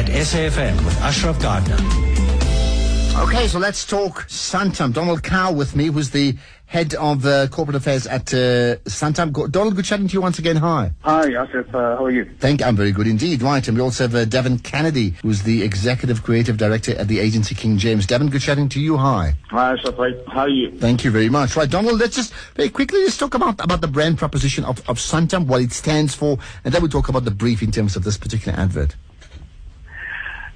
at SAFM with Ashraf Gardner. Okay, so let's talk Santam. Donald Kau with me, who's the head of uh, corporate affairs at uh, Santam. Go- Donald, good chatting to you once again. Hi. Hi, Asif. Uh, how are you? Thank you. I'm very good indeed. Right, and we also have uh, Devin Kennedy, who's the executive creative director at the agency King James. Devin, good chatting to you. Hi. Hi, Asif. How are you? Thank you very much. Right, Donald, let's just very quickly just talk about, about the brand proposition of, of Santam, what it stands for, and then we'll talk about the brief in terms of this particular advert.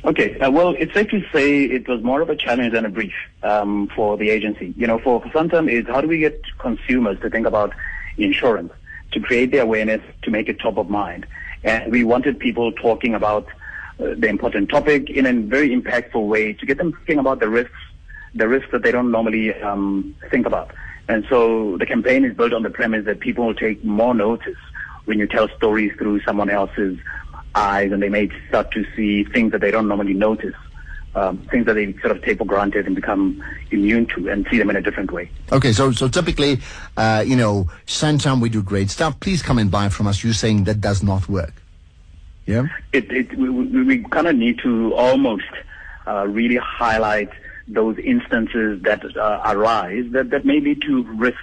Okay. Uh, well, it's safe to say it was more of a challenge than a brief um, for the agency. You know, for, for Santam is how do we get consumers to think about insurance, to create the awareness, to make it top of mind. And we wanted people talking about uh, the important topic in a very impactful way to get them thinking about the risks, the risks that they don't normally um, think about. And so the campaign is built on the premise that people will take more notice when you tell stories through someone else's eyes and they may start to see things that they don't normally notice, um, things that they sort of take for granted and become immune to and see them in a different way. Okay, so so typically, uh, you know, Santam, we do great stuff. Please come and buy from us. You're saying that does not work. Yeah? It, it, we, we, we kind of need to almost uh, really highlight those instances that uh, arise that, that may lead to risks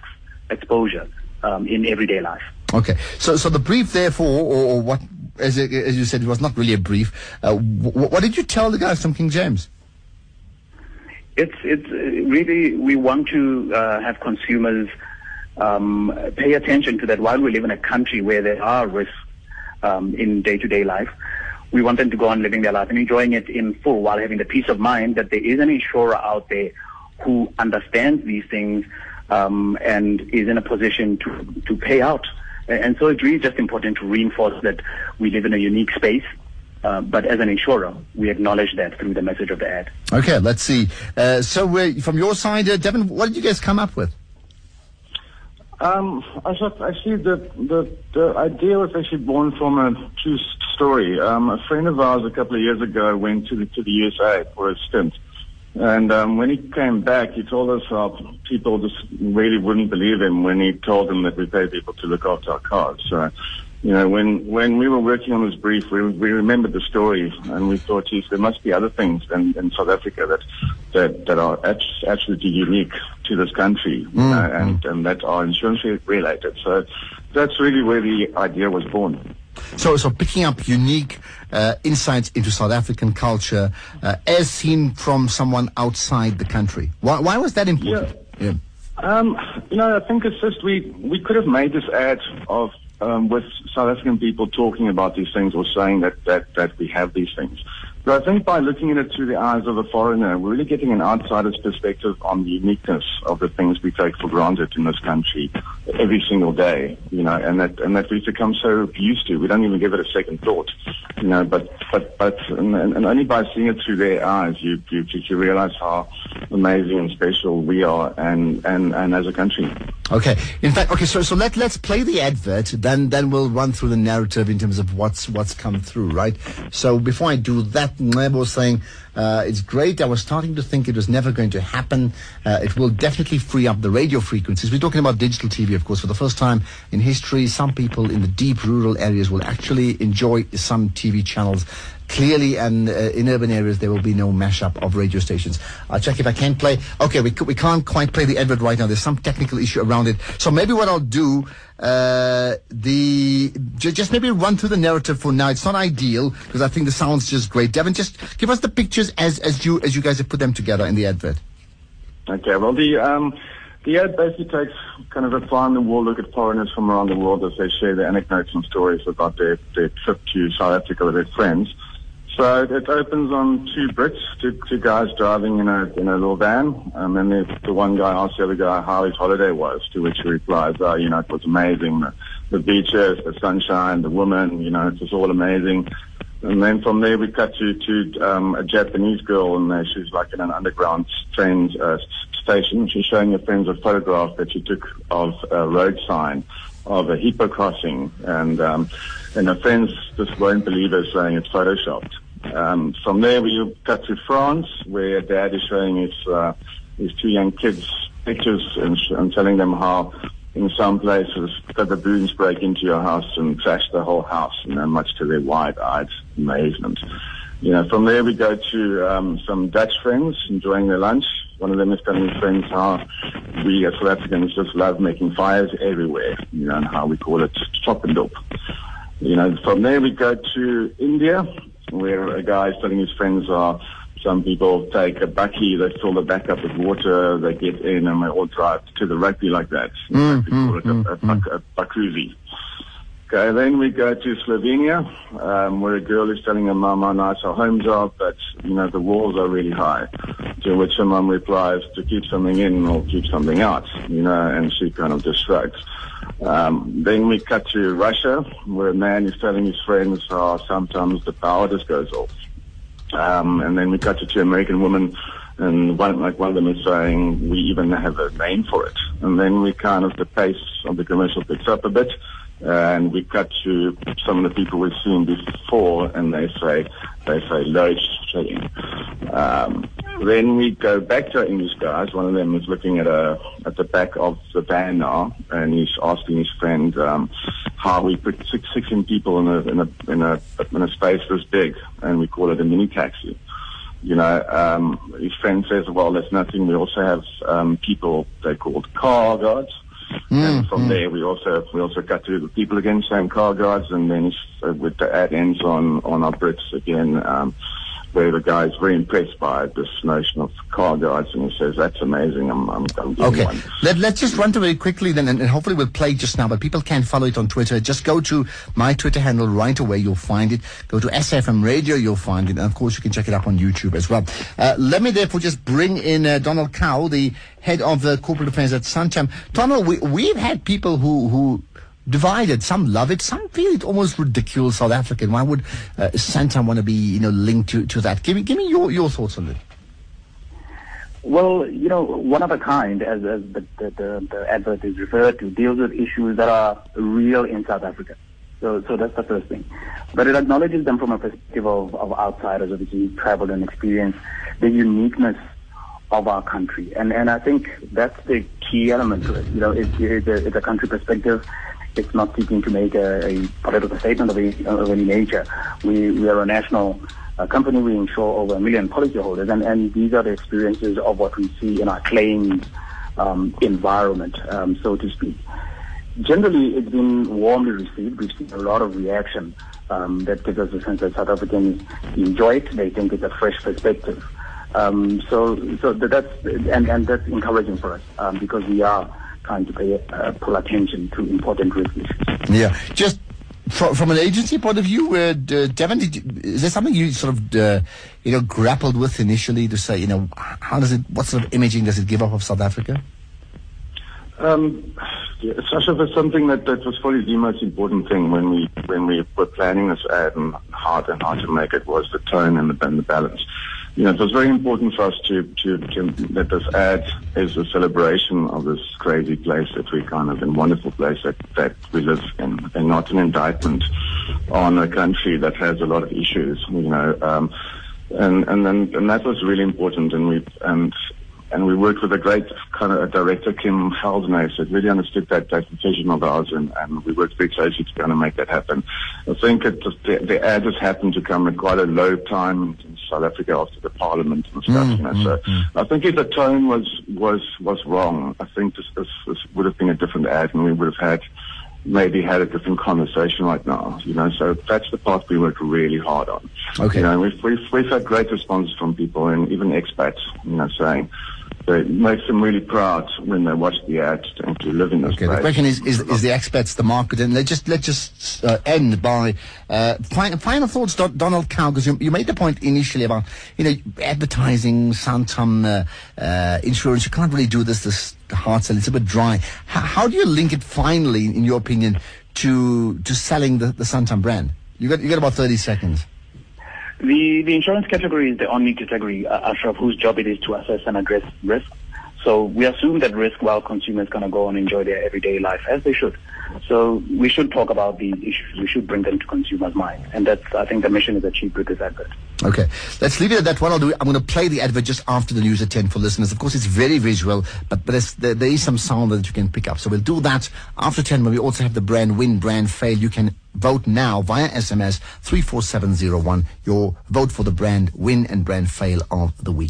exposure um, in everyday life. Okay, so so the brief, therefore, or, or what, as, as you said, it was not really a brief. Uh, wh- what did you tell the guys from King James? It's it's really we want to uh, have consumers um, pay attention to that while we live in a country where there are risks um, in day-to-day life. We want them to go on living their life and enjoying it in full while having the peace of mind that there is an insurer out there who understands these things um, and is in a position to to pay out. And so it's really just important to reinforce that we live in a unique space. Uh, but as an insurer, we acknowledge that through the message of the ad. Okay, let's see. Uh, so from your side, uh, Devin, what did you guys come up with? Um, I thought actually the, the the idea was actually born from a true story. Um, a friend of ours a couple of years ago went to the to the USA for a stint, and um, when he came back, he told us how people just really wouldn't believe him when he told them that we pay people to look after our cars. So, you know, when when we were working on this brief, we we remembered the story, and we thought, geez, there must be other things in, in South Africa that that that are absolutely unique to this country, you know, and and that are insurance related. So, that's really where the idea was born. So, so picking up unique uh, insights into South African culture uh, as seen from someone outside the country. Why, why was that important? Yeah. Um, you know, I think it's just we we could have made this ad of um, with South African people talking about these things or saying that that that we have these things. But I think by looking at it through the eyes of a foreigner, we're really getting an outsider's perspective on the uniqueness of the things we take for granted in this country every single day. You know, and that and that we've become so used to, we don't even give it a second thought. You know, but but but and, and only by seeing it through their eyes, you you you realize how amazing and special we are, and and and as a country. Okay. In fact, okay. So, so let let's play the advert. Then, then we'll run through the narrative in terms of what's what's come through, right? So, before I do that, Was saying uh, it's great. I was starting to think it was never going to happen. Uh, it will definitely free up the radio frequencies. We're talking about digital TV, of course. For the first time in history, some people in the deep rural areas will actually enjoy some TV channels clearly and uh, in urban areas there will be no mashup of radio stations. I'll check if I can play. Okay, we, we can't quite play the edward right now. There's some technical issue around it. So maybe what I'll do, uh, the just maybe run through the narrative for now. It's not ideal because I think the sound's just great. Devin, just give us the pictures as as you as you guys have put them together in the advert. Okay, well the um, the ad basically takes kind of a fly on the wall look at foreigners from around the world as they share their anecdotes and stories about their, their trip to South Africa with their friends. So it opens on two Brits, two, two guys driving in a in a little van, and then the, the one guy asks the other guy how his holiday was, to which he replies, "Oh, you know, it was amazing. The, the beaches, the sunshine, the woman, you know, it was all amazing." And then from there we cut to to um, a Japanese girl, and uh, she's like in an underground train uh, station. She's showing her friends a photograph that she took of a road sign of a hippo crossing, and um, and her friends just won't believe her, saying it's photoshopped. Um, from there we cut to France, where dad is showing his uh, his two young kids pictures and, and telling them how in some places that the baboons break into your house and trash the whole house, you know, much to their wide-eyed amazement. You know, from there we go to um, some Dutch friends enjoying their lunch. One of them is telling his friends how we as South Africans just love making fires everywhere, you know, and how we call it chop and dop. You know, from there we go to India, where a guy is telling his friends are some people take a bakkie, they fill the back up with water, they get in and they all drive to the rugby like that. Mm, it mm, a, a, a, a. Okay, then we go to Slovenia, um, where a girl is telling her mum how nice our homes are, but, you know, the walls are really high. To which her mum replies to keep something in or keep something out, you know, and she kind of just shrugs. Um, then we cut to Russia, where a man is telling his friends how sometimes the power just goes off. Um, and then we cut to two American women, and one like one of them is saying we even have a name for it. And then we kind of the pace of the commercial picks up a bit, and we cut to some of the people we've seen before, and they say they say load shedding. Um, then we go back to our English guys. One of them is looking at a at the back of the van now, and he's asking his friend um, how we put six, 16 people in a in a in a in a space this big, and we call it a mini taxi. You know, um, his friend says, "Well, there's nothing. We also have um, people they called car guards." and from there, we also we also cut to the people again, same car guards, and then uh, with the ad ends on on our Brits again. Um, where the guy is very impressed by this notion of car guards, and he says, "That's amazing. I'm, I'm, I'm Okay, one." Let, let's just run through it quickly then, and, and hopefully we'll play just now, but people can follow it on Twitter. Just go to my Twitter handle right away, you'll find it. Go to SFM Radio, you'll find it, and of course you can check it up on YouTube as well. Uh, let me therefore just bring in uh, Donald Kau, the head of uh, corporate affairs at Santam. Donald, we, we've had people who, who divided. Some love it, some feel it almost ridiculous South African. Why would uh, Santam want to be, you know, linked to, to that? Give me, give me your, your thoughts on it. Well, you know, one of a kind, as, as the, the, the, the advert is referred to, deals with issues that are real in South Africa. So, so that's the first thing. But it acknowledges them from a perspective of, of outsiders, obviously traveled and experienced the uniqueness of our country. And, and I think that's the key element to it. You know, it's, it's, a, it's a country perspective. It's not seeking to make a, a political statement of any, of any nature. We, we are a national uh, company. We insure over a million policyholders, and, and these are the experiences of what we see in our claims um, environment, um, so to speak. Generally, it's been warmly received. We've seen a lot of reaction um, that gives us a sense that South Africans enjoy it. They think it's a fresh perspective. Um, so, so that's and, and that's encouraging for us um, because we are trying to pay uh, full attention to important risk issues. Yeah, just from, from an agency point of view, uh, d- Devin, did you, is there something you sort of, uh, you know, grappled with initially to say, you know, how does it, what sort of imaging does it give off of South Africa? Um, yeah, Sasha, was something that, that was probably the most important thing when we when we were planning this ad and how and how to make it was the tone and the, and the balance. You know, it was very important for us to, to, to this ad is a celebration of this crazy place that we kind of in wonderful place that, that we live in, and not an indictment on a country that has a lot of issues. You know, um, and and then and that was really important, and we and and we worked with a great kind of director, Kim Feldenace, that really understood that, that vision of ours, and, and we worked very closely to kind of make that happen. I think it just, the, the ad has happened to come at quite a low time in South Africa after the parliament and stuff, mm, you know. So mm, mm. I think if the tone was was was wrong, I think this, this this would have been a different ad, and we would have had maybe had a different conversation right now, you know. So that's the part we worked really hard on. Okay. You know, we've, we've, we've had great responses from people and even expats, you know, saying that it makes them really proud when they watch the ads and to live in this Okay, place. the question is, is, is the expats the market? And let's just, let's just uh, end by uh, fi- final thoughts, Don- Donald Kau, because you, you made the point initially about, you know, advertising, Santam uh, uh, insurance. You can't really do this, this hard sell. It's a bit dry. H- how do you link it finally, in your opinion, to to selling the, the Santam brand? You got, you got about 30 seconds. The the insurance category is the only category, uh, Ashraf, whose job it is to assess and address risk. So we assume that risk while consumers to go and enjoy their everyday life as they should. So we should talk about these issues. We should bring them to consumers' mind. And that's, I think the mission is achieved with this advert. Okay, let's leave it at that. What I'll do, I'm going to play the advert just after the news at 10 for listeners. Of course, it's very visual, but, but there, there is some sound that you can pick up. So we'll do that after 10 when we also have the brand win, brand fail. You can vote now via SMS 34701. Your vote for the brand win and brand fail of the week.